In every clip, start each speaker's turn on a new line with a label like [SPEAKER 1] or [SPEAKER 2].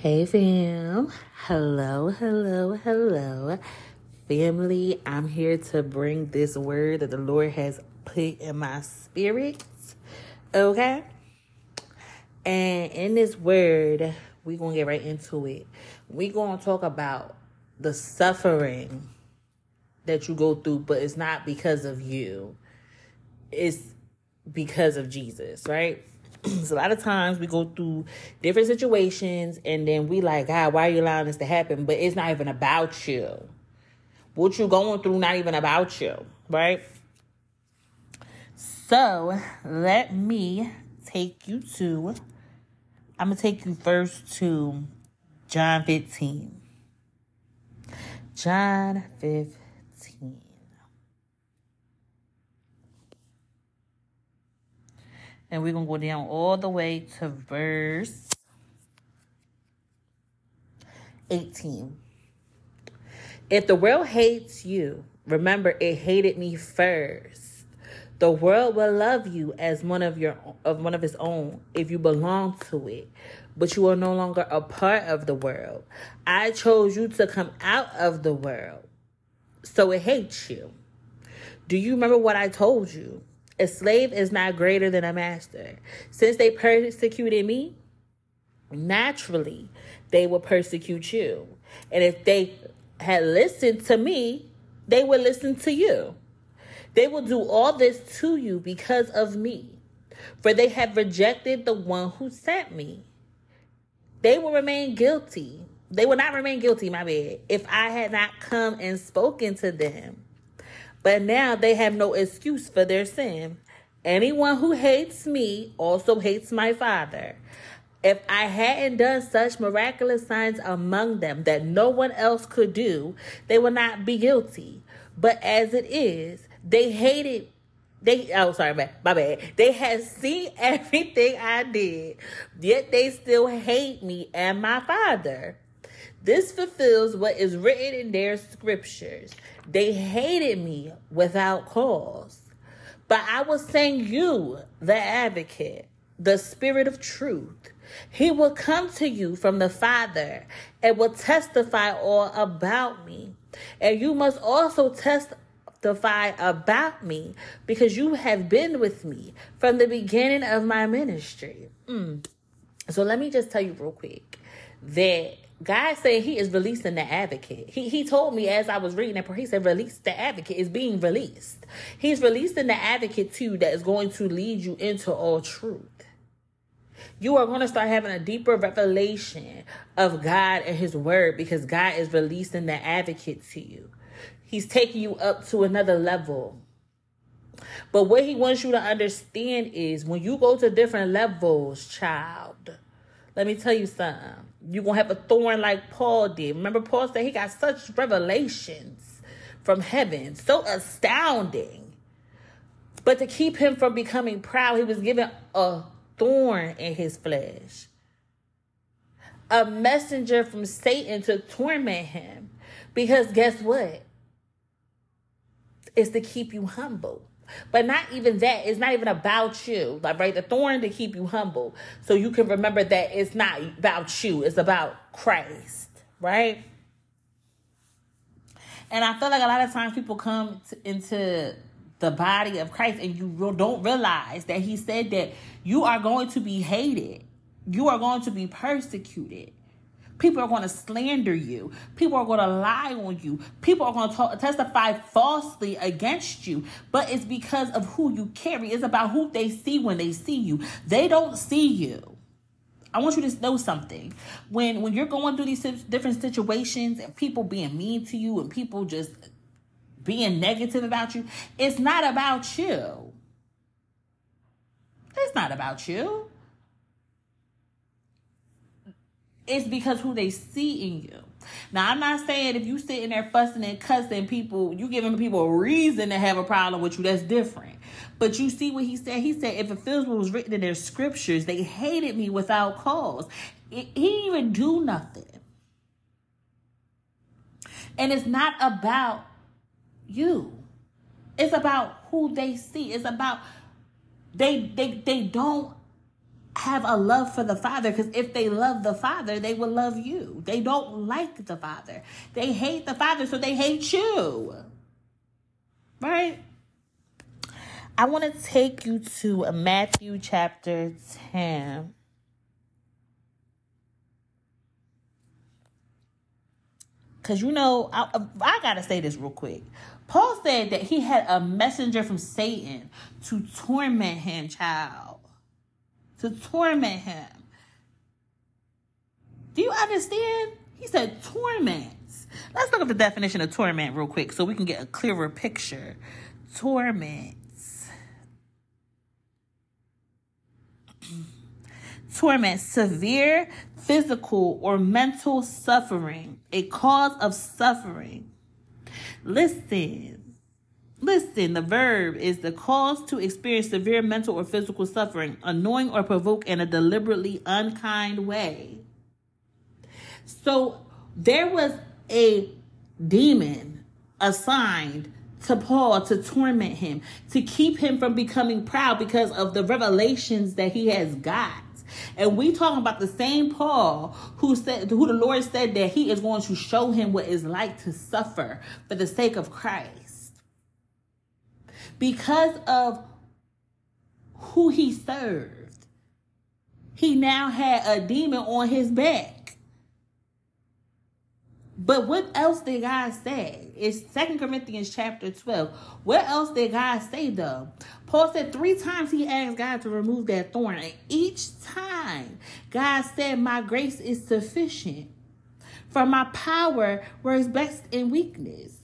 [SPEAKER 1] Hey fam. Hello, hello, hello. Family, I'm here to bring this word that the Lord has put in my spirit. Okay? And in this word, we're going to get right into it. We're going to talk about the suffering that you go through, but it's not because of you. It's because of Jesus, right? so a lot of times we go through different situations and then we like, God, why are you allowing this to happen? But it's not even about you. What you're going through, not even about you, right? So let me take you to, I'm going to take you first to John 15. John 15. And we're going to go down all the way to verse 18. If the world hates you, remember it hated me first. The world will love you as one of your of one of its own if you belong to it, but you are no longer a part of the world. I chose you to come out of the world, so it hates you. Do you remember what I told you? A slave is not greater than a master. Since they persecuted me, naturally they will persecute you. And if they had listened to me, they would listen to you. They will do all this to you because of me, for they have rejected the one who sent me. They will remain guilty. They will not remain guilty, my bad, if I had not come and spoken to them. But now they have no excuse for their sin. Anyone who hates me also hates my Father. If I hadn't done such miraculous signs among them that no one else could do, they would not be guilty. But as it is, they hated they oh sorry my, my bad they had seen everything i did yet they still hate me and my father this fulfills what is written in their scriptures. They hated me without cause. But I will send you the advocate, the spirit of truth. He will come to you from the Father and will testify all about me. And you must also testify about me because you have been with me from the beginning of my ministry. Mm. So let me just tell you real quick that God said he is releasing the advocate. He he told me as I was reading that he said release the advocate is being released. He's releasing the advocate too that is going to lead you into all truth. You are going to start having a deeper revelation of God and his word because God is releasing the advocate to you. He's taking you up to another level. But what he wants you to understand is when you go to different levels, child, let me tell you something you're going to have a thorn like Paul did. Remember, Paul said he got such revelations from heaven, so astounding. But to keep him from becoming proud, he was given a thorn in his flesh. A messenger from Satan to torment him. Because guess what? It's to keep you humble. But not even that. It's not even about you. Like, right? The thorn to keep you humble. So you can remember that it's not about you. It's about Christ. Right? And I feel like a lot of times people come to, into the body of Christ and you don't realize that he said that you are going to be hated. You are going to be persecuted. People are going to slander you. People are going to lie on you. People are going to testify falsely against you. But it's because of who you carry. It's about who they see when they see you. They don't see you. I want you to know something. When when you're going through these different situations and people being mean to you and people just being negative about you, it's not about you. It's not about you. It's because who they see in you. Now, I'm not saying if you sitting there fussing and cussing people, you giving people a reason to have a problem with you. That's different. But you see what he said? He said, if it feels what was written in their scriptures, they hated me without cause. He even do nothing. And it's not about you. It's about who they see. It's about they they they don't have a love for the Father because if they love the Father, they will love you. They don't like the Father. They hate the Father, so they hate you. Right? I want to take you to Matthew chapter 10. Because, you know, I, I got to say this real quick. Paul said that he had a messenger from Satan to torment him, child. To torment him. Do you understand? He said torment. Let's look at the definition of torment real quick so we can get a clearer picture. Torment. torment, severe physical or mental suffering, a cause of suffering. Listen, listen, the verb is the cause to experience severe mental or physical suffering, annoying or provoke in a deliberately unkind way. So there was a demon assigned to Paul to torment him, to keep him from becoming proud because of the revelations that he has got. And we talking about the same Paul who said who the Lord said that he is going to show him what it's like to suffer for the sake of Christ. Because of who he served, he now had a demon on his back. But what else did God say? It's Second Corinthians chapter 12. What else did God say though? Paul said three times he asked God to remove that thorn. And each time God said, My grace is sufficient. For my power works best in weakness.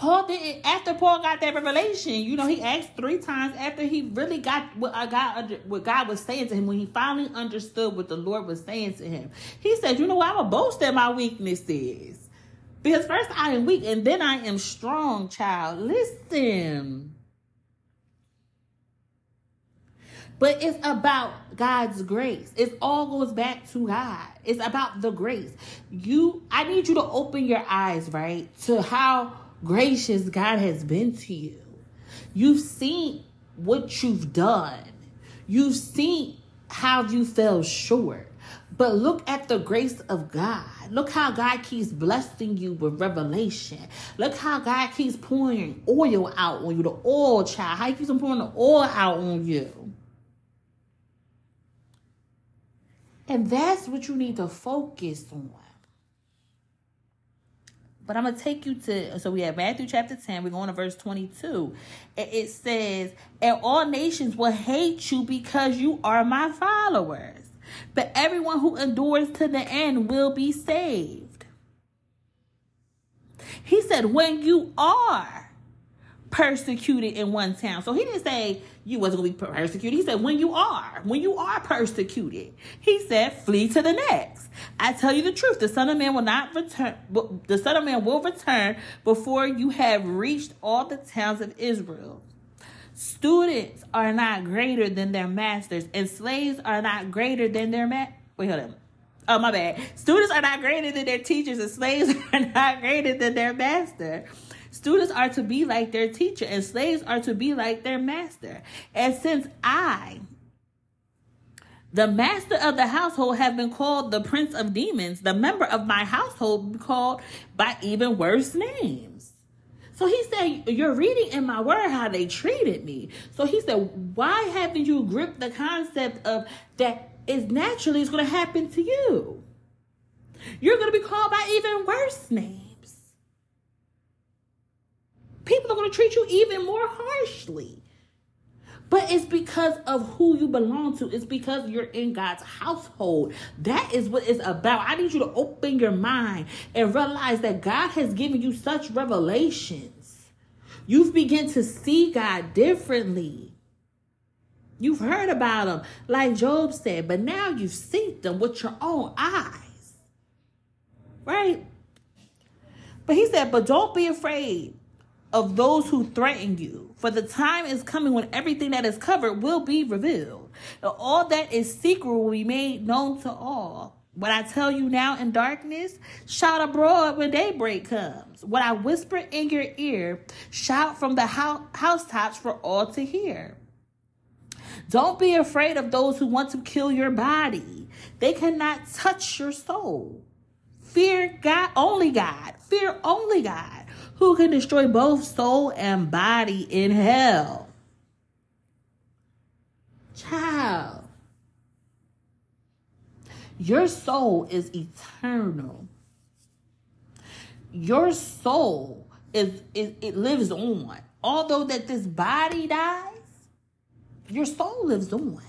[SPEAKER 1] Paul didn't. after Paul got that revelation. You know, he asked three times after he really got what God what God was saying to him when he finally understood what the Lord was saying to him. He said, "You know, what? I'm a boast at my weaknesses." Because first I am weak and then I am strong, child. Listen. But it's about God's grace. It all goes back to God. It's about the grace. You I need you to open your eyes, right, to how gracious God has been to you. You've seen what you've done. You've seen how you fell short. But look at the grace of God. Look how God keeps blessing you with revelation. Look how God keeps pouring oil out on you, the oil child. How he keeps pouring the oil out on you. And that's what you need to focus on. But I'm going to take you to, so we have Matthew chapter 10. We're going to verse 22. It says, And all nations will hate you because you are my followers. But everyone who endures to the end will be saved. He said, When you are persecuted in one town. So he didn't say you wasn't going to be persecuted. He said when you are, when you are persecuted. He said flee to the next. I tell you the truth, the son of man will not return, the son of man will return before you have reached all the towns of Israel. Students are not greater than their masters and slaves are not greater than their ma- Wait, hold on. Oh, my bad. Students are not greater than their teachers and slaves are not greater than their master. Students are to be like their teacher, and slaves are to be like their master. And since I, the master of the household, have been called the prince of demons, the member of my household called by even worse names. So he said, You're reading in my word how they treated me. So he said, Why haven't you gripped the concept of that is naturally is going to happen to you? You're going to be called by even worse names people are going to treat you even more harshly. But it's because of who you belong to. It's because you're in God's household. That is what it's about. I need you to open your mind and realize that God has given you such revelations. You've begun to see God differently. You've heard about him, like Job said, but now you've seen them with your own eyes. Right? But he said, but don't be afraid of those who threaten you. For the time is coming when everything that is covered will be revealed. And all that is secret will be made known to all. What I tell you now in darkness, shout abroad when daybreak comes. What I whisper in your ear, shout from the housetops for all to hear. Don't be afraid of those who want to kill your body. They cannot touch your soul. Fear God, only God. Fear only God, who can destroy both soul and body in hell. Child, your soul is eternal. Your soul is, is it lives on. Although that this body dies, your soul lives on.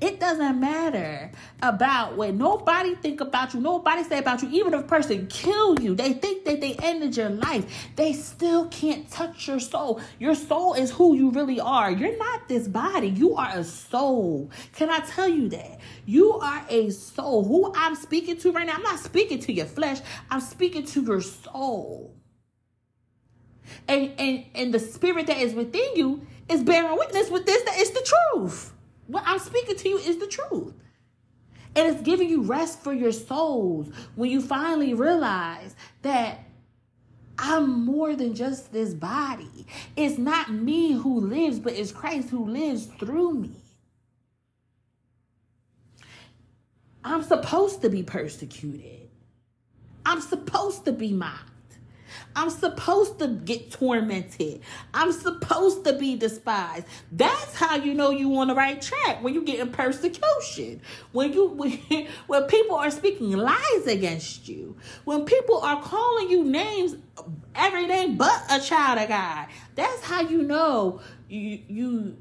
[SPEAKER 1] It doesn't matter about what nobody think about you, nobody say about you. Even if a person kill you, they think that they ended your life. They still can't touch your soul. Your soul is who you really are. You're not this body. You are a soul. Can I tell you that? You are a soul. Who I'm speaking to right now, I'm not speaking to your flesh. I'm speaking to your soul. And and and the spirit that is within you is bearing witness with this that it's the truth. What I'm speaking to you is the truth. And it's giving you rest for your souls when you finally realize that I'm more than just this body. It's not me who lives, but it's Christ who lives through me. I'm supposed to be persecuted. I'm supposed to be mocked. I'm supposed to get tormented. I'm supposed to be despised. That's how you know you're on the right track when you get in persecution. When you when, when people are speaking lies against you. When people are calling you names every name but a child of God. That's how you know you you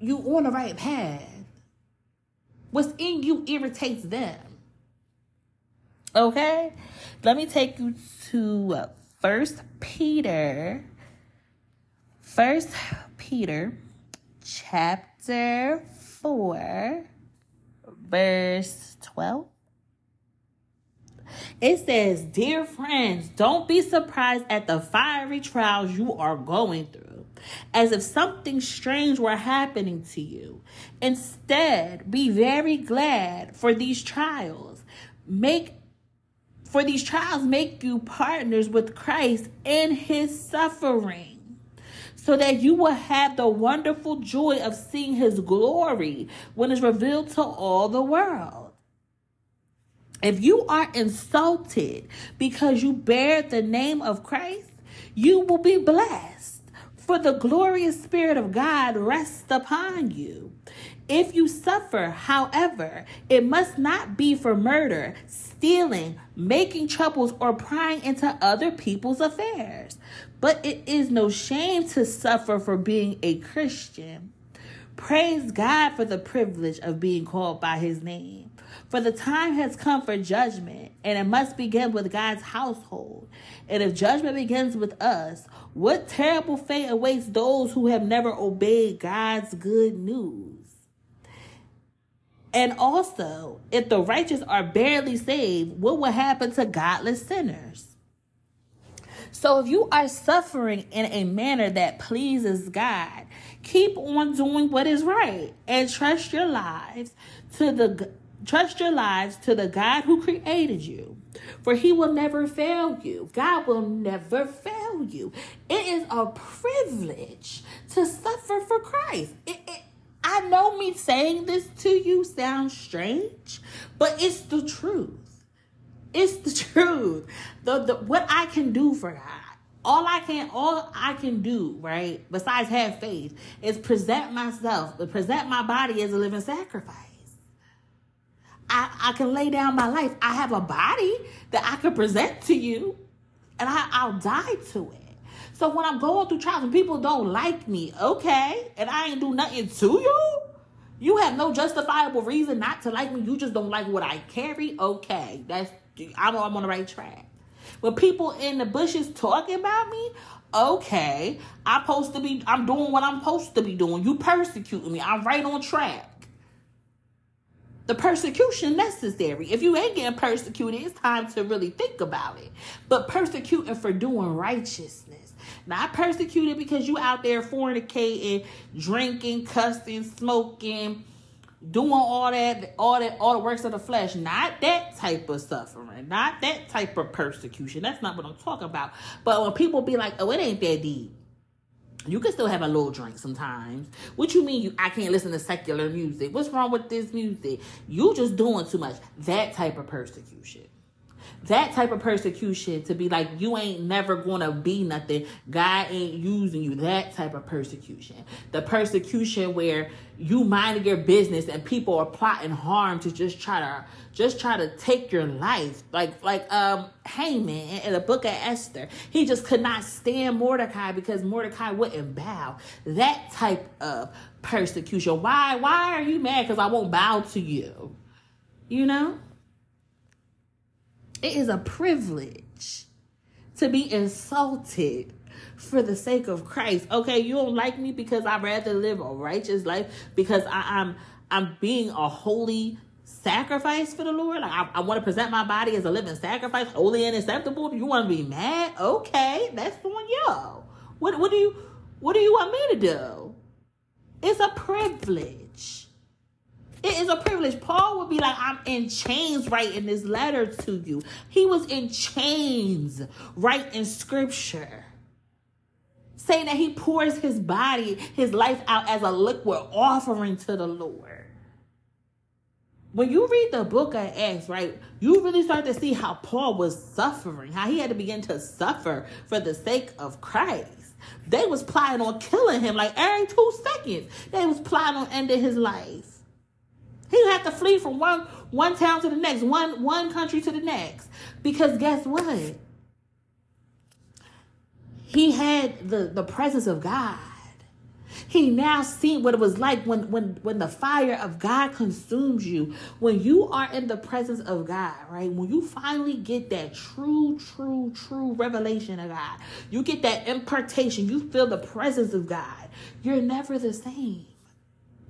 [SPEAKER 1] you on the right path. What's in you irritates them. Okay? Let me take you to uh, First Peter, First Peter, chapter four, verse twelve. It says, Dear friends, don't be surprised at the fiery trials you are going through, as if something strange were happening to you. Instead, be very glad for these trials. Make for these trials make you partners with Christ in his suffering, so that you will have the wonderful joy of seeing his glory when it's revealed to all the world. If you are insulted because you bear the name of Christ, you will be blessed, for the glorious Spirit of God rests upon you. If you suffer, however, it must not be for murder, stealing, making troubles, or prying into other people's affairs. But it is no shame to suffer for being a Christian. Praise God for the privilege of being called by his name. For the time has come for judgment, and it must begin with God's household. And if judgment begins with us, what terrible fate awaits those who have never obeyed God's good news? And also, if the righteous are barely saved, what will happen to godless sinners? So, if you are suffering in a manner that pleases God, keep on doing what is right and trust your lives to the trust your lives to the God who created you. For he will never fail you. God will never fail you. It is a privilege to suffer for Christ. It, it, I know me saying this to you sounds strange, but it's the truth. It's the truth. The, the what I can do for God. All I can all I can do, right, besides have faith, is present myself, present my body as a living sacrifice. I, I can lay down my life. I have a body that I can present to you, and I, I'll die to it. So when I'm going through trials and people don't like me, okay, and I ain't do nothing to you, you have no justifiable reason not to like me. You just don't like what I carry. Okay, that's I know I'm on the right track. But people in the bushes talking about me, okay, I'm supposed to be. I'm doing what I'm supposed to be doing. You persecuting me. I'm right on track. The persecution necessary. If you ain't getting persecuted, it's time to really think about it. But persecuting for doing righteousness not persecuted because you out there fornicating, drinking, cussing, smoking, doing all that, all that, all the works of the flesh. Not that type of suffering. Not that type of persecution. That's not what I'm talking about. But when people be like, oh, it ain't that deep. You can still have a little drink sometimes. What you mean you I can't listen to secular music? What's wrong with this music? You just doing too much. That type of persecution that type of persecution to be like you ain't never gonna be nothing. God ain't using you. That type of persecution. The persecution where you minding your business and people are plotting harm to just try to just try to take your life. Like like um Haman in the book of Esther he just could not stand Mordecai because Mordecai wouldn't bow. That type of persecution. Why why are you mad? Because I won't bow to you. You know it is a privilege to be insulted for the sake of Christ. Okay, you don't like me because I'd rather live a righteous life because I, am I'm, I'm being a holy sacrifice for the Lord. Like I, I want to present my body as a living sacrifice, holy and acceptable. You want to be mad? Okay, that's on you. What what do you what do you want me to do? It's a privilege. It is a privilege. Paul would be like, I'm in chains writing this letter to you. He was in chains writing scripture. Saying that he pours his body, his life out as a liquid offering to the Lord. When you read the book of Acts, right, you really start to see how Paul was suffering, how he had to begin to suffer for the sake of Christ. They was plotting on killing him like every two seconds. They was plotting on ending his life. He had to flee from one one town to the next, one one country to the next. Because guess what? He had the, the presence of God. He now seen what it was like when when when the fire of God consumes you. When you are in the presence of God, right? When you finally get that true, true, true revelation of God, you get that impartation, you feel the presence of God. You're never the same.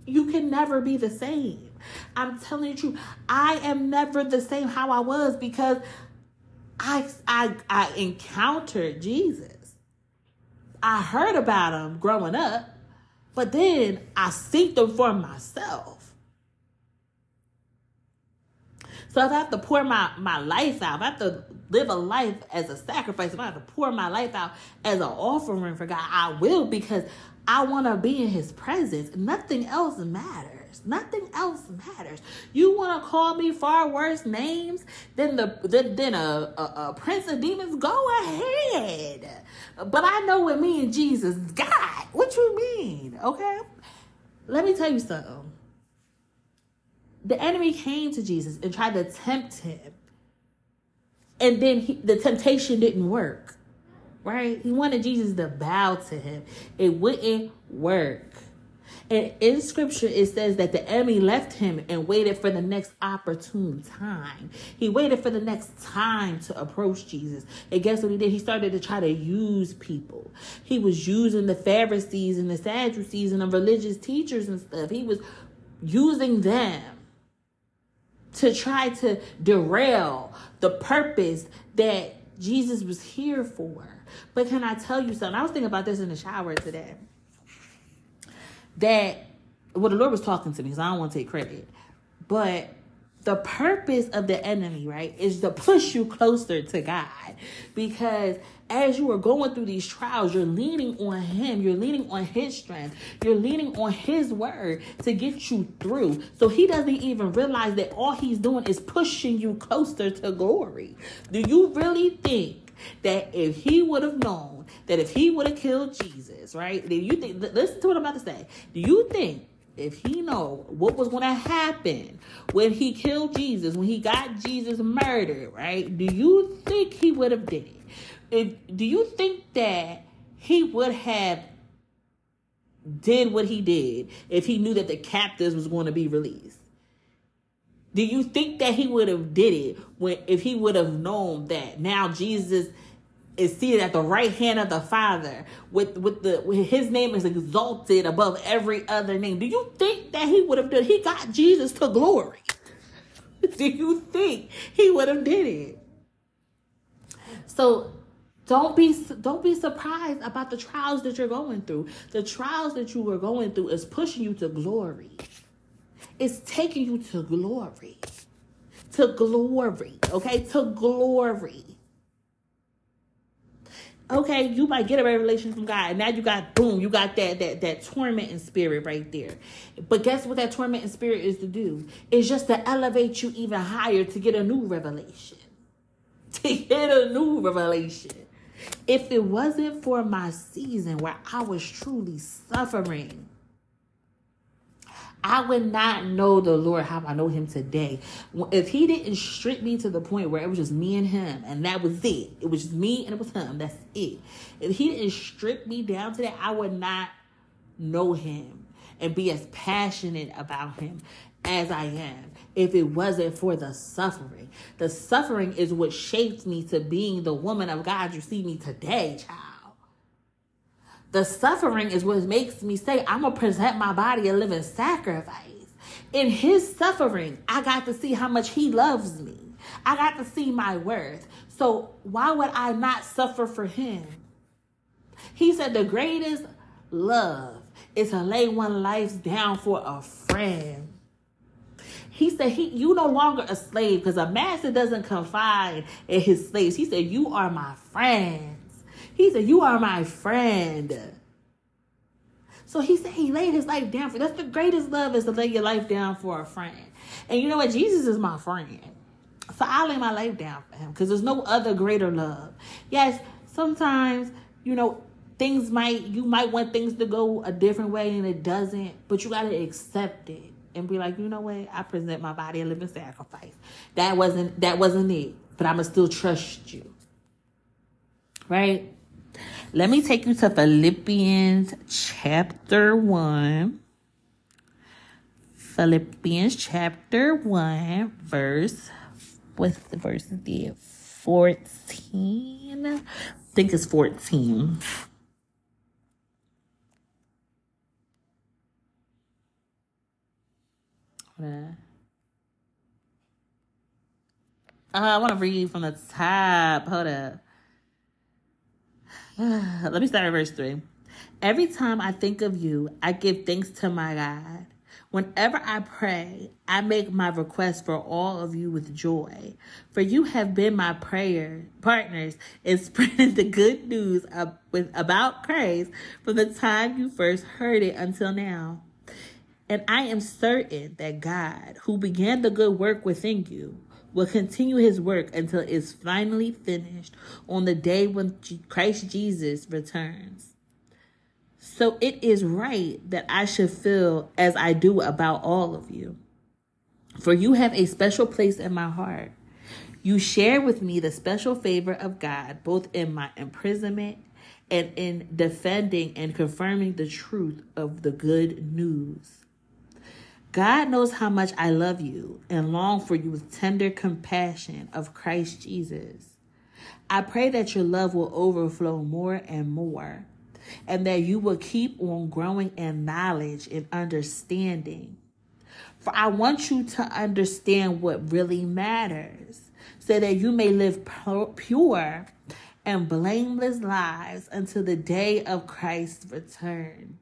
[SPEAKER 1] You can never be the same. I'm telling you the truth. I am never the same how I was because I I I encountered Jesus. I heard about him growing up, but then I seeked him for myself. So if I have to pour my, my life out, if I have to live a life as a sacrifice, if I have to pour my life out as an offering for God, I will because I want to be in his presence. Nothing else matters matters. Nothing else matters. You want to call me far worse names than the than, than a, a, a prince of demons? Go ahead. But I know what me and Jesus got. What you mean? Okay. Let me tell you something. The enemy came to Jesus and tried to tempt him. And then he, the temptation didn't work. Right? He wanted Jesus to bow to him. It wouldn't work. And in scripture, it says that the enemy left him and waited for the next opportune time. He waited for the next time to approach Jesus. And guess what he did? He started to try to use people. He was using the Pharisees and the Sadducees and the religious teachers and stuff. He was using them to try to derail the purpose that Jesus was here for. But can I tell you something? I was thinking about this in the shower today that well the Lord was talking to me because I don't want to take credit. But the purpose of the enemy, right, is to push you closer to God. Because as you are going through these trials, you're leaning on Him, you're leaning on His strength, you're leaning on His word to get you through. So He doesn't even realize that all He's doing is pushing you closer to glory. Do you really think that if He would have known that if he would have killed Jesus, right? Do you think? Listen to what I'm about to say. Do you think if he know what was going to happen when he killed Jesus, when he got Jesus murdered, right? Do you think he would have did it? If, do you think that he would have did what he did if he knew that the captives was going to be released? Do you think that he would have did it when if he would have known that now Jesus is seated at the right hand of the Father, with with the with his name is exalted above every other name. Do you think that he would have done? He got Jesus to glory. Do you think he would have did it? So don't be don't be surprised about the trials that you're going through. The trials that you are going through is pushing you to glory. It's taking you to glory. To glory, okay? To glory. Okay, you might get a revelation from God, now you got boom, you got that that that tormenting spirit right there. But guess what that tormenting spirit is to do? It's just to elevate you even higher to get a new revelation. To get a new revelation. If it wasn't for my season where I was truly suffering, I would not know the Lord how I know him today. If he didn't strip me to the point where it was just me and him, and that was it. It was just me and it was him. That's it. If he didn't strip me down to that, I would not know him and be as passionate about him as I am if it wasn't for the suffering. The suffering is what shaped me to being the woman of God you see me today, child. The suffering is what makes me say, I'm going to present my body a living sacrifice. In his suffering, I got to see how much he loves me. I got to see my worth. So why would I not suffer for him? He said the greatest love is to lay one life down for a friend. He said, he, you no longer a slave because a master doesn't confide in his slaves. He said, you are my friend. He said, You are my friend. So he said he laid his life down for that's the greatest love is to lay your life down for a friend. And you know what? Jesus is my friend. So I lay my life down for him because there's no other greater love. Yes, sometimes, you know, things might you might want things to go a different way and it doesn't, but you gotta accept it and be like, you know what? I present my body a living sacrifice. That wasn't that wasn't it, but I'ma still trust you. Right? Let me take you to Philippians chapter 1. Philippians chapter 1, verse, what's the verse there? 14? I think it's 14. Uh, I want to read from the top. Hold up. Let me start at verse 3. Every time I think of you, I give thanks to my God. Whenever I pray, I make my request for all of you with joy. For you have been my prayer partners in spreading the good news of, with, about Christ from the time you first heard it until now. And I am certain that God, who began the good work within you, will continue his work until it's finally finished on the day when Christ Jesus returns. So it is right that I should feel as I do about all of you. For you have a special place in my heart. You share with me the special favor of God, both in my imprisonment and in defending and confirming the truth of the good news. God knows how much I love you and long for you with tender compassion of Christ Jesus. I pray that your love will overflow more and more, and that you will keep on growing in knowledge and understanding. For I want you to understand what really matters, so that you may live pure and blameless lives until the day of Christ's return.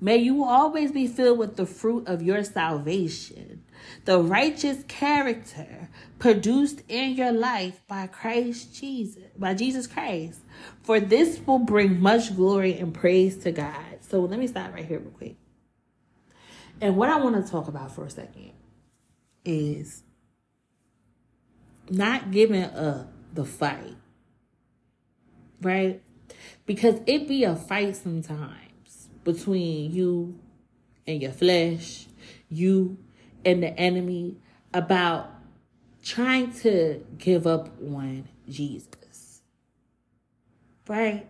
[SPEAKER 1] May you always be filled with the fruit of your salvation, the righteous character produced in your life by Christ Jesus, by Jesus Christ. For this will bring much glory and praise to God. So let me stop right here real quick. And what I want to talk about for a second is not giving up the fight. Right? Because it be a fight sometimes between you and your flesh, you and the enemy about trying to give up on Jesus. Right?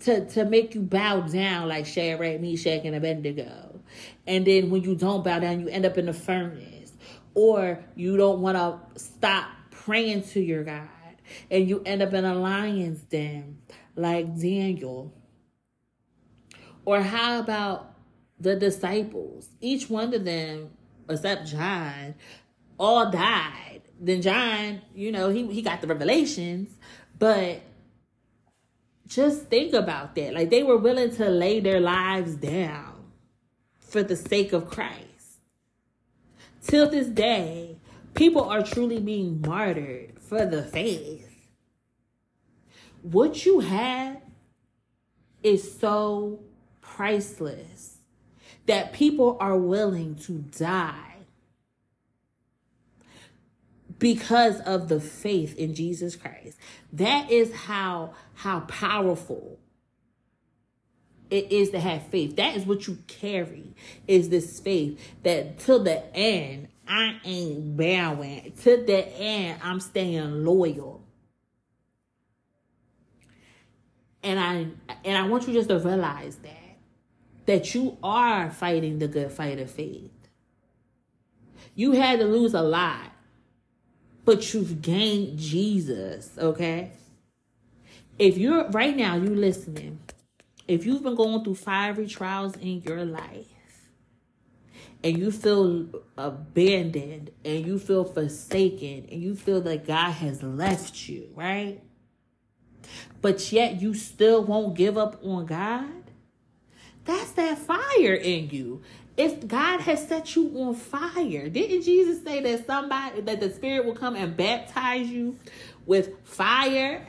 [SPEAKER 1] To to make you bow down like Shadrach, Meshach, and Abednego. And then when you don't bow down, you end up in the furnace. Or you don't want to stop praying to your God. And you end up in a lion's den like Daniel or how about the disciples? Each one of them, except John, all died. Then John, you know, he, he got the revelations, but just think about that. Like they were willing to lay their lives down for the sake of Christ. Till this day, people are truly being martyred for the faith. what you have is so priceless that people are willing to die because of the faith in Jesus Christ. That is how how powerful it is to have faith. That is what you carry is this faith that till the end I ain't bowing. To the end I'm staying loyal. And I and I want you just to realize that that you are fighting the good fight of faith. You had to lose a lot, but you've gained Jesus, okay? If you're right now, you listening, if you've been going through fiery trials in your life and you feel abandoned and you feel forsaken and you feel that God has left you, right? But yet you still won't give up on God, that's that fire in you. If God has set you on fire, didn't Jesus say that somebody that the Spirit will come and baptize you with fire?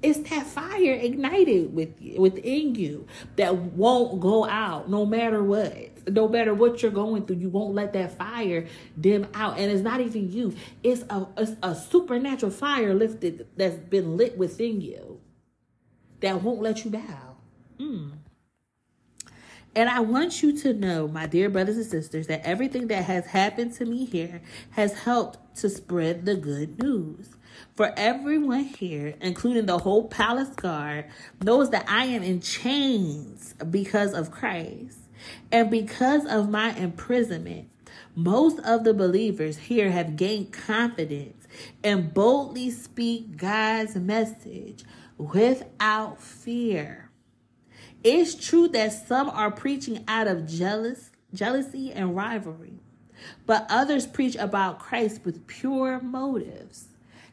[SPEAKER 1] It's that fire ignited with within you that won't go out no matter what. No matter what you're going through, you won't let that fire dim out. And it's not even you. It's a, it's a supernatural fire lifted that's been lit within you that won't let you down. Mm. And I want you to know, my dear brothers and sisters, that everything that has happened to me here has helped to spread the good news. For everyone here, including the whole palace guard, knows that I am in chains because of Christ. And because of my imprisonment, most of the believers here have gained confidence and boldly speak God's message without fear. It's true that some are preaching out of jealous, jealousy and rivalry, but others preach about Christ with pure motives.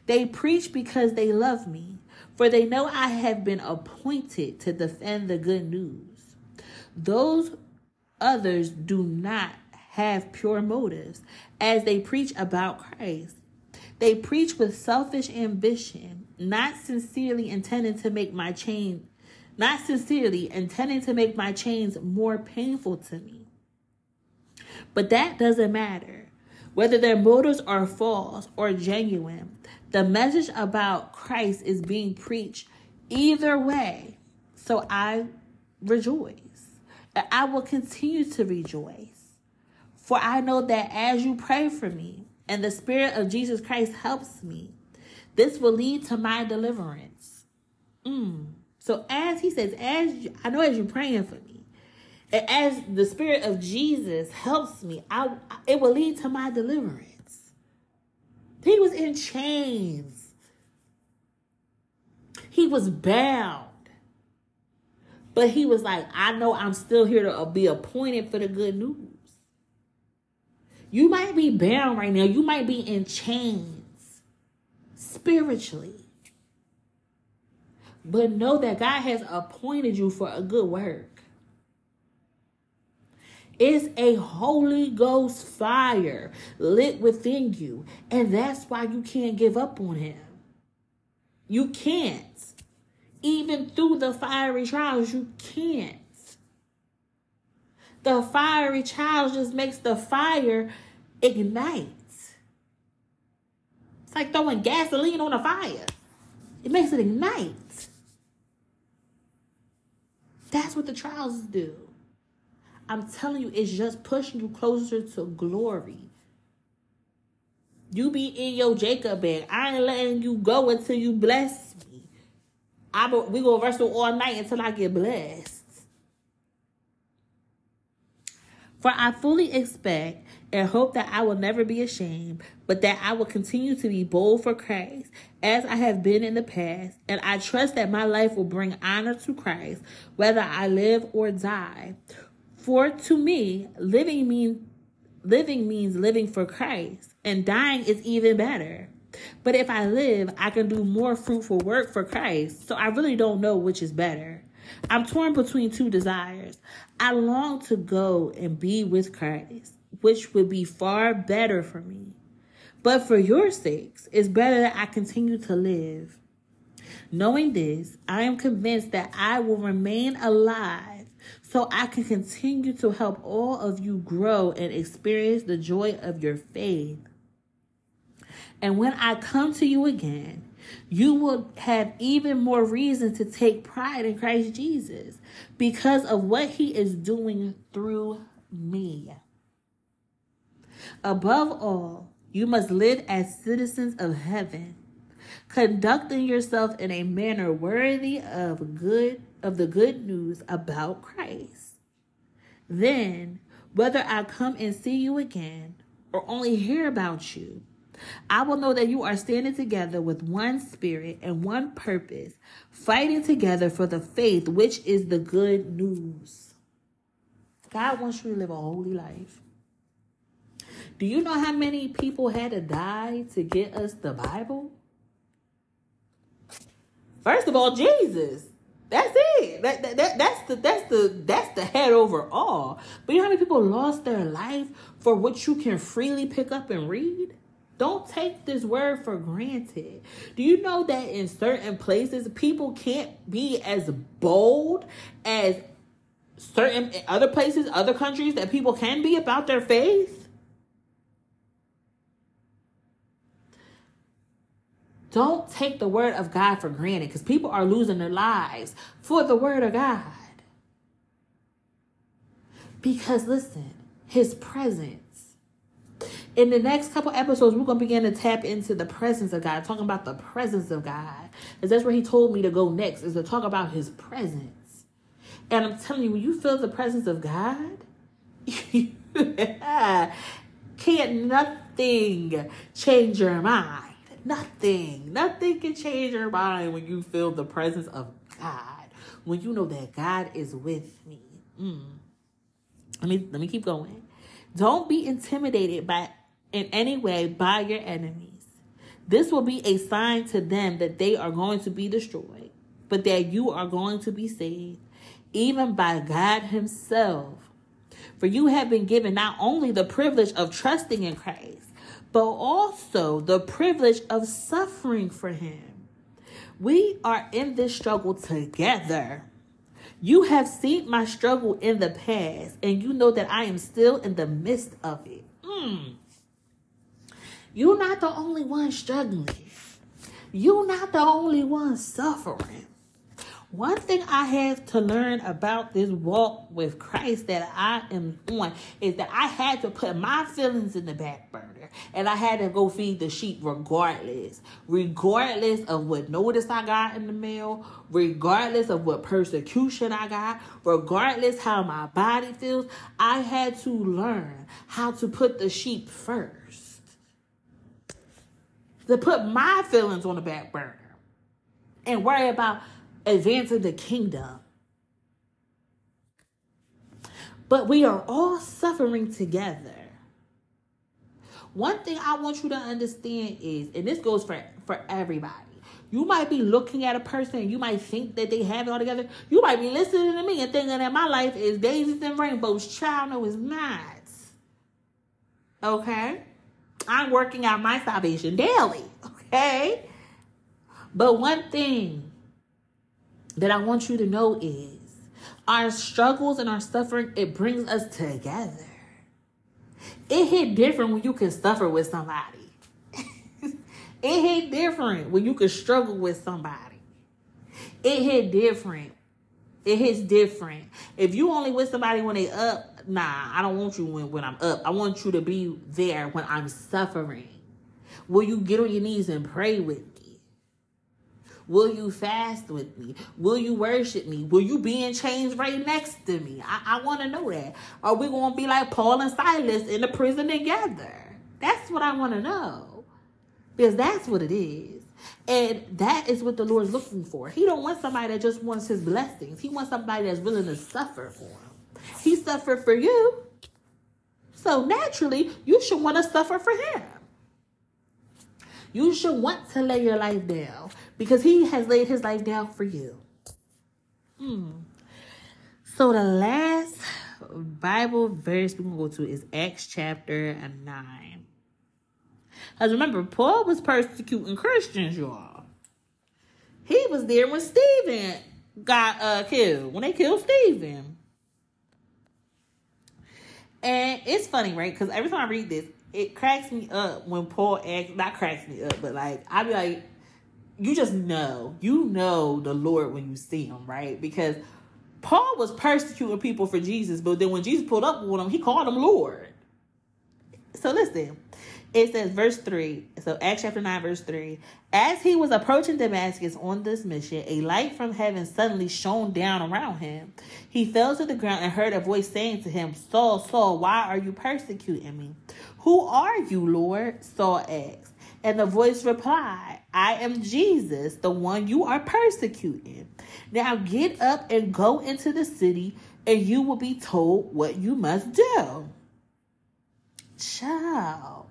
[SPEAKER 1] They preach because they love me, for they know I have been appointed to defend the good news. Those others do not have pure motives as they preach about Christ. They preach with selfish ambition, not sincerely intending to make my chain, not sincerely intending to make my chains more painful to me. But that doesn't matter. Whether their motives are false or genuine, the message about Christ is being preached either way. So I rejoice. And I will continue to rejoice. For I know that as you pray for me and the Spirit of Jesus Christ helps me, this will lead to my deliverance. Mm. So as he says, as you, I know as you're praying for me, and as the Spirit of Jesus helps me, I, it will lead to my deliverance. He was in chains. He was bound. But he was like, I know I'm still here to be appointed for the good news. You might be bound right now. You might be in chains spiritually. But know that God has appointed you for a good work. It's a Holy Ghost fire lit within you. And that's why you can't give up on him. You can't. Even through the fiery trials, you can't. The fiery trials just makes the fire ignite. It's like throwing gasoline on a fire. It makes it ignite. That's what the trials do. I'm telling you, it's just pushing you closer to glory. You be in your Jacob bag. I ain't letting you go until you bless me. I be, we gonna wrestle all night until I get blessed. For I fully expect and hope that I will never be ashamed, but that I will continue to be bold for Christ as I have been in the past, and I trust that my life will bring honor to Christ, whether I live or die. For to me, living means living means living for Christ, and dying is even better. But if I live, I can do more fruitful work for Christ. So I really don't know which is better. I'm torn between two desires. I long to go and be with Christ, which would be far better for me. But for your sakes, it's better that I continue to live. Knowing this, I am convinced that I will remain alive so I can continue to help all of you grow and experience the joy of your faith. And when I come to you again, you will have even more reason to take pride in Christ Jesus because of what he is doing through me. Above all, you must live as citizens of heaven, conducting yourself in a manner worthy of good of the good news about Christ. Then, whether I come and see you again or only hear about you, I will know that you are standing together with one spirit and one purpose, fighting together for the faith, which is the good news. God wants you to live a holy life. Do you know how many people had to die to get us the Bible? First of all, Jesus. That's it. That, that, that, that's the that's the that's the head over all. But you know how many people lost their life for what you can freely pick up and read? Don't take this word for granted. Do you know that in certain places people can't be as bold as certain other places, other countries that people can be about their faith? Don't take the word of God for granted because people are losing their lives for the word of God. Because listen, his presence in the next couple episodes, we're going to begin to tap into the presence of God, talking about the presence of God. Because that's where He told me to go next, is to talk about His presence. And I'm telling you, when you feel the presence of God, can't nothing change your mind. Nothing. Nothing can change your mind when you feel the presence of God. When you know that God is with me. Mm. Let me let me keep going. Don't be intimidated by in any way by your enemies. This will be a sign to them that they are going to be destroyed, but that you are going to be saved, even by God Himself. For you have been given not only the privilege of trusting in Christ, but also the privilege of suffering for Him. We are in this struggle together. You have seen my struggle in the past, and you know that I am still in the midst of it. Mm. You're not the only one struggling. You're not the only one suffering. One thing I have to learn about this walk with Christ that I am on is that I had to put my feelings in the back burner and I had to go feed the sheep regardless. Regardless of what notice I got in the mail, regardless of what persecution I got, regardless how my body feels, I had to learn how to put the sheep first to put my feelings on the back burner and worry about advancing the kingdom. But we are all suffering together. One thing I want you to understand is, and this goes for, for everybody. You might be looking at a person you might think that they have it all together. You might be listening to me and thinking that my life is daisies and rainbows. Child, no, it's not. Okay? I'm working out my salvation daily, okay? But one thing that I want you to know is our struggles and our suffering, it brings us together. It hit different when you can suffer with somebody. it hit different when you can struggle with somebody. It hit different. It hits different. If you only with somebody when they up, nah, I don't want you when, when I'm up. I want you to be there when I'm suffering. Will you get on your knees and pray with me? Will you fast with me? Will you worship me? Will you be in chains right next to me? I, I want to know that. Are we going to be like Paul and Silas in the prison together? That's what I want to know. Because that's what it is. And that is what the Lord's looking for. He don't want somebody that just wants his blessings. He wants somebody that's willing to suffer for him. He suffered for you. So naturally, you should want to suffer for him. You should want to lay your life down because he has laid his life down for you. Hmm. So the last Bible verse we're going to go to is Acts chapter 9. Because remember, Paul was persecuting Christians, y'all. He was there when Stephen got uh, killed, when they killed Stephen. And it's funny, right? Because every time I read this, it cracks me up when Paul acts, not cracks me up, but like, I be like, you just know, you know the Lord when you see him, right? Because Paul was persecuting people for Jesus, but then when Jesus pulled up with him, he called him Lord. So listen, it says, verse 3. So, Acts chapter 9, verse 3. As he was approaching Damascus on this mission, a light from heaven suddenly shone down around him. He fell to the ground and heard a voice saying to him, Saul, Saul, why are you persecuting me? Who are you, Lord? Saul asked. And the voice replied, I am Jesus, the one you are persecuting. Now get up and go into the city, and you will be told what you must do. Child.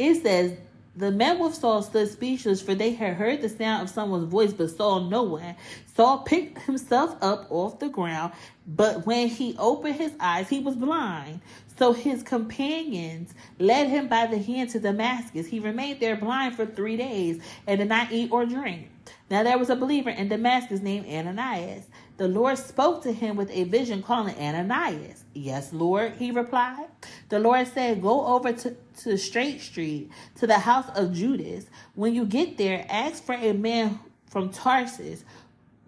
[SPEAKER 1] It says, the men with Saul stood speechless, for they had heard the sound of someone's voice, but saw no one. Saul picked himself up off the ground, but when he opened his eyes, he was blind. So his companions led him by the hand to Damascus. He remained there blind for three days and did not eat or drink. Now there was a believer in Damascus named Ananias. The Lord spoke to him with a vision calling Ananias. Yes, Lord, he replied. The Lord said, Go over to, to Straight Street, to the house of Judas. When you get there, ask for a man from Tarsus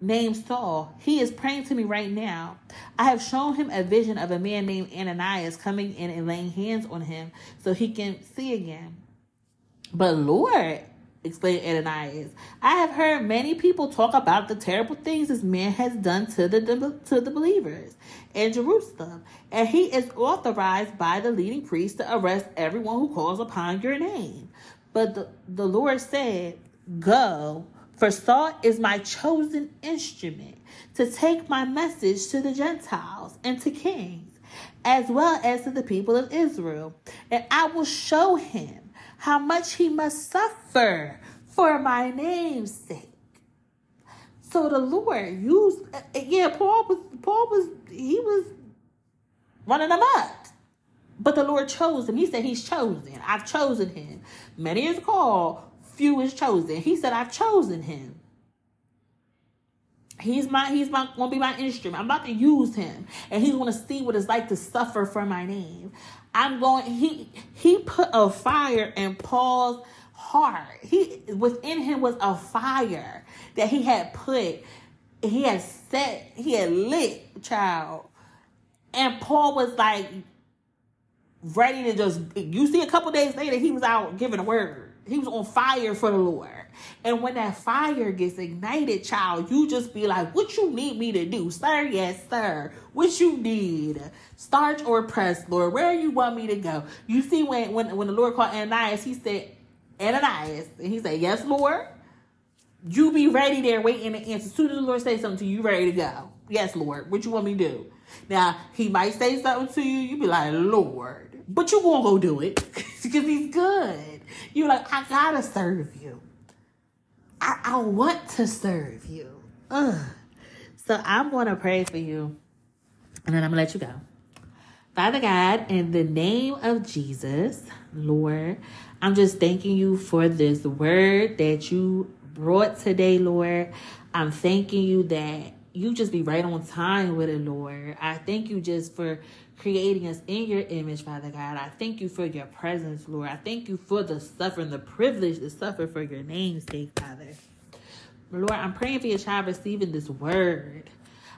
[SPEAKER 1] named Saul. He is praying to me right now. I have shown him a vision of a man named Ananias coming in and laying hands on him so he can see again. But Lord, explained Ananias. I have heard many people talk about the terrible things this man has done to the to the believers in Jerusalem, and he is authorized by the leading priest to arrest everyone who calls upon your name. But the, the Lord said, Go, for Saul is my chosen instrument to take my message to the Gentiles and to kings, as well as to the people of Israel, and I will show him how much he must suffer for my name's sake. So the Lord used, yeah, Paul was, Paul was, he was running amok. But the Lord chose him. He said he's chosen. I've chosen him. Many is called, few is chosen. He said, I've chosen him. He's my he's my gonna be my instrument. I'm about to use him. And he's gonna see what it's like to suffer for my name. I'm going he he put a fire in Paul's heart. He within him was a fire that he had put, he had set, he had lit, child. And Paul was like ready to just you see a couple days later he was out giving a word. He was on fire for the Lord. And when that fire gets ignited, child, you just be like, what you need me to do? Sir, yes, sir. What you need? Starch or press, Lord? Where you want me to go? You see when when, when the Lord called Ananias, he said, Ananias. And he said, Yes, Lord. You be ready there waiting to answer. As soon as the Lord say something to you, you ready to go. Yes, Lord. What you want me to do? Now, he might say something to you. You be like, Lord. But you gonna go do it. Because he's good. You're like, I gotta serve you. I, I want to serve you. Ugh. So I'm to pray for you and then I'm to let you go. Father God, in the name of Jesus, Lord, I'm just thanking you for this word that you brought today, Lord. I'm thanking you that you just be right on time with it, Lord. I thank you just for creating us in your image, Father God. I thank you for your presence, Lord. I thank you for the suffering, the privilege to suffer for your name's sake, Father. Lord, I'm praying for your child receiving this word.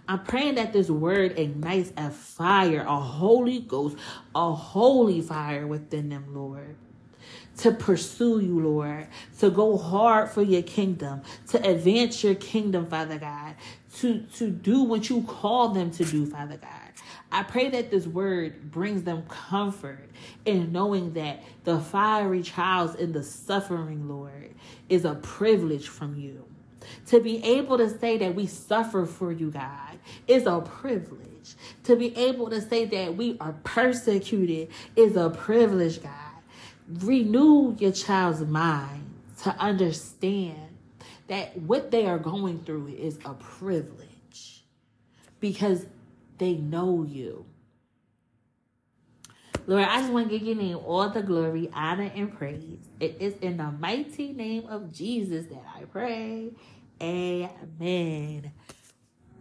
[SPEAKER 1] I'm praying that this word ignites a fire, a Holy Ghost, a holy fire within them, Lord. To pursue you, Lord, to go hard for your kingdom, to advance your kingdom, Father God, to, to do what you call them to do, Father God. I pray that this word brings them comfort in knowing that the fiery trials and the suffering, Lord, is a privilege from you. To be able to say that we suffer for you, God, is a privilege. To be able to say that we are persecuted is a privilege, God. Renew your child's mind to understand that what they are going through is a privilege because they know you. Lord, I just want to give your name all the glory, honor, and praise. It is in the mighty name of Jesus that I pray. Amen.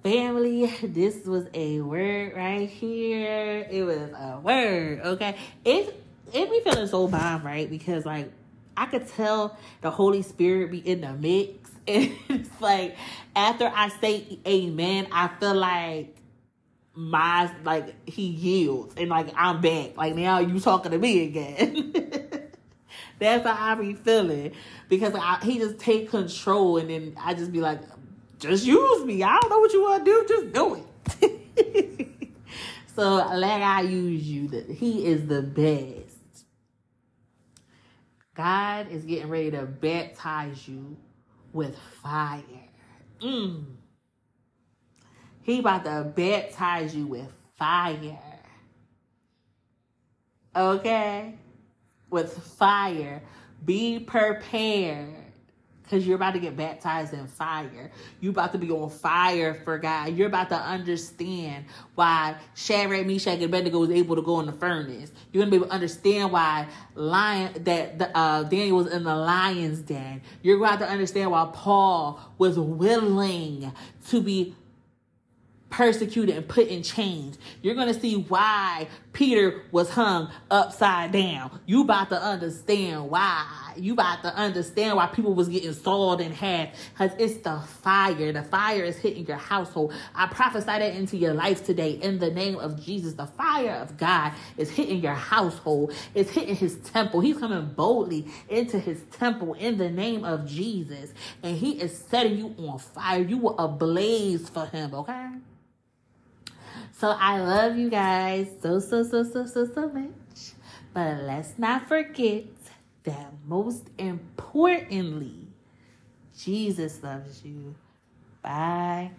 [SPEAKER 1] Family, this was a word right here. It was a word, okay? It it be feeling so bomb, right? Because like I could tell the Holy Spirit be in the mix. And it's like after I say amen, I feel like my like he yields and like I'm back. Like now you talking to me again. That's how I be feeling because I, he just take control and then I just be like, just use me. I don't know what you want to do, just do it. so let I use you. He is the best. God is getting ready to baptize you with fire. Mm. He about to baptize you with fire. Okay? With fire. Be prepared. Because you're about to get baptized in fire. You're about to be on fire for God. You're about to understand why Shadrach, Meshach, and Abednego was able to go in the furnace. You're going to be able to understand why lion that the, uh, Daniel was in the lion's den. You're going to understand why Paul was willing to be persecuted and put in chains. You're going to see why Peter was hung upside down. You about to understand why. You about to understand why people was getting sawed in half. Because it's the fire. The fire is hitting your household. I prophesy that into your life today in the name of Jesus. The fire of God is hitting your household. It's hitting his temple. He's coming boldly into his temple in the name of Jesus. And he is setting you on fire. You were ablaze for him, okay? So I love you guys so, so, so, so, so, so much. But let's not forget that most importantly, Jesus loves you. Bye.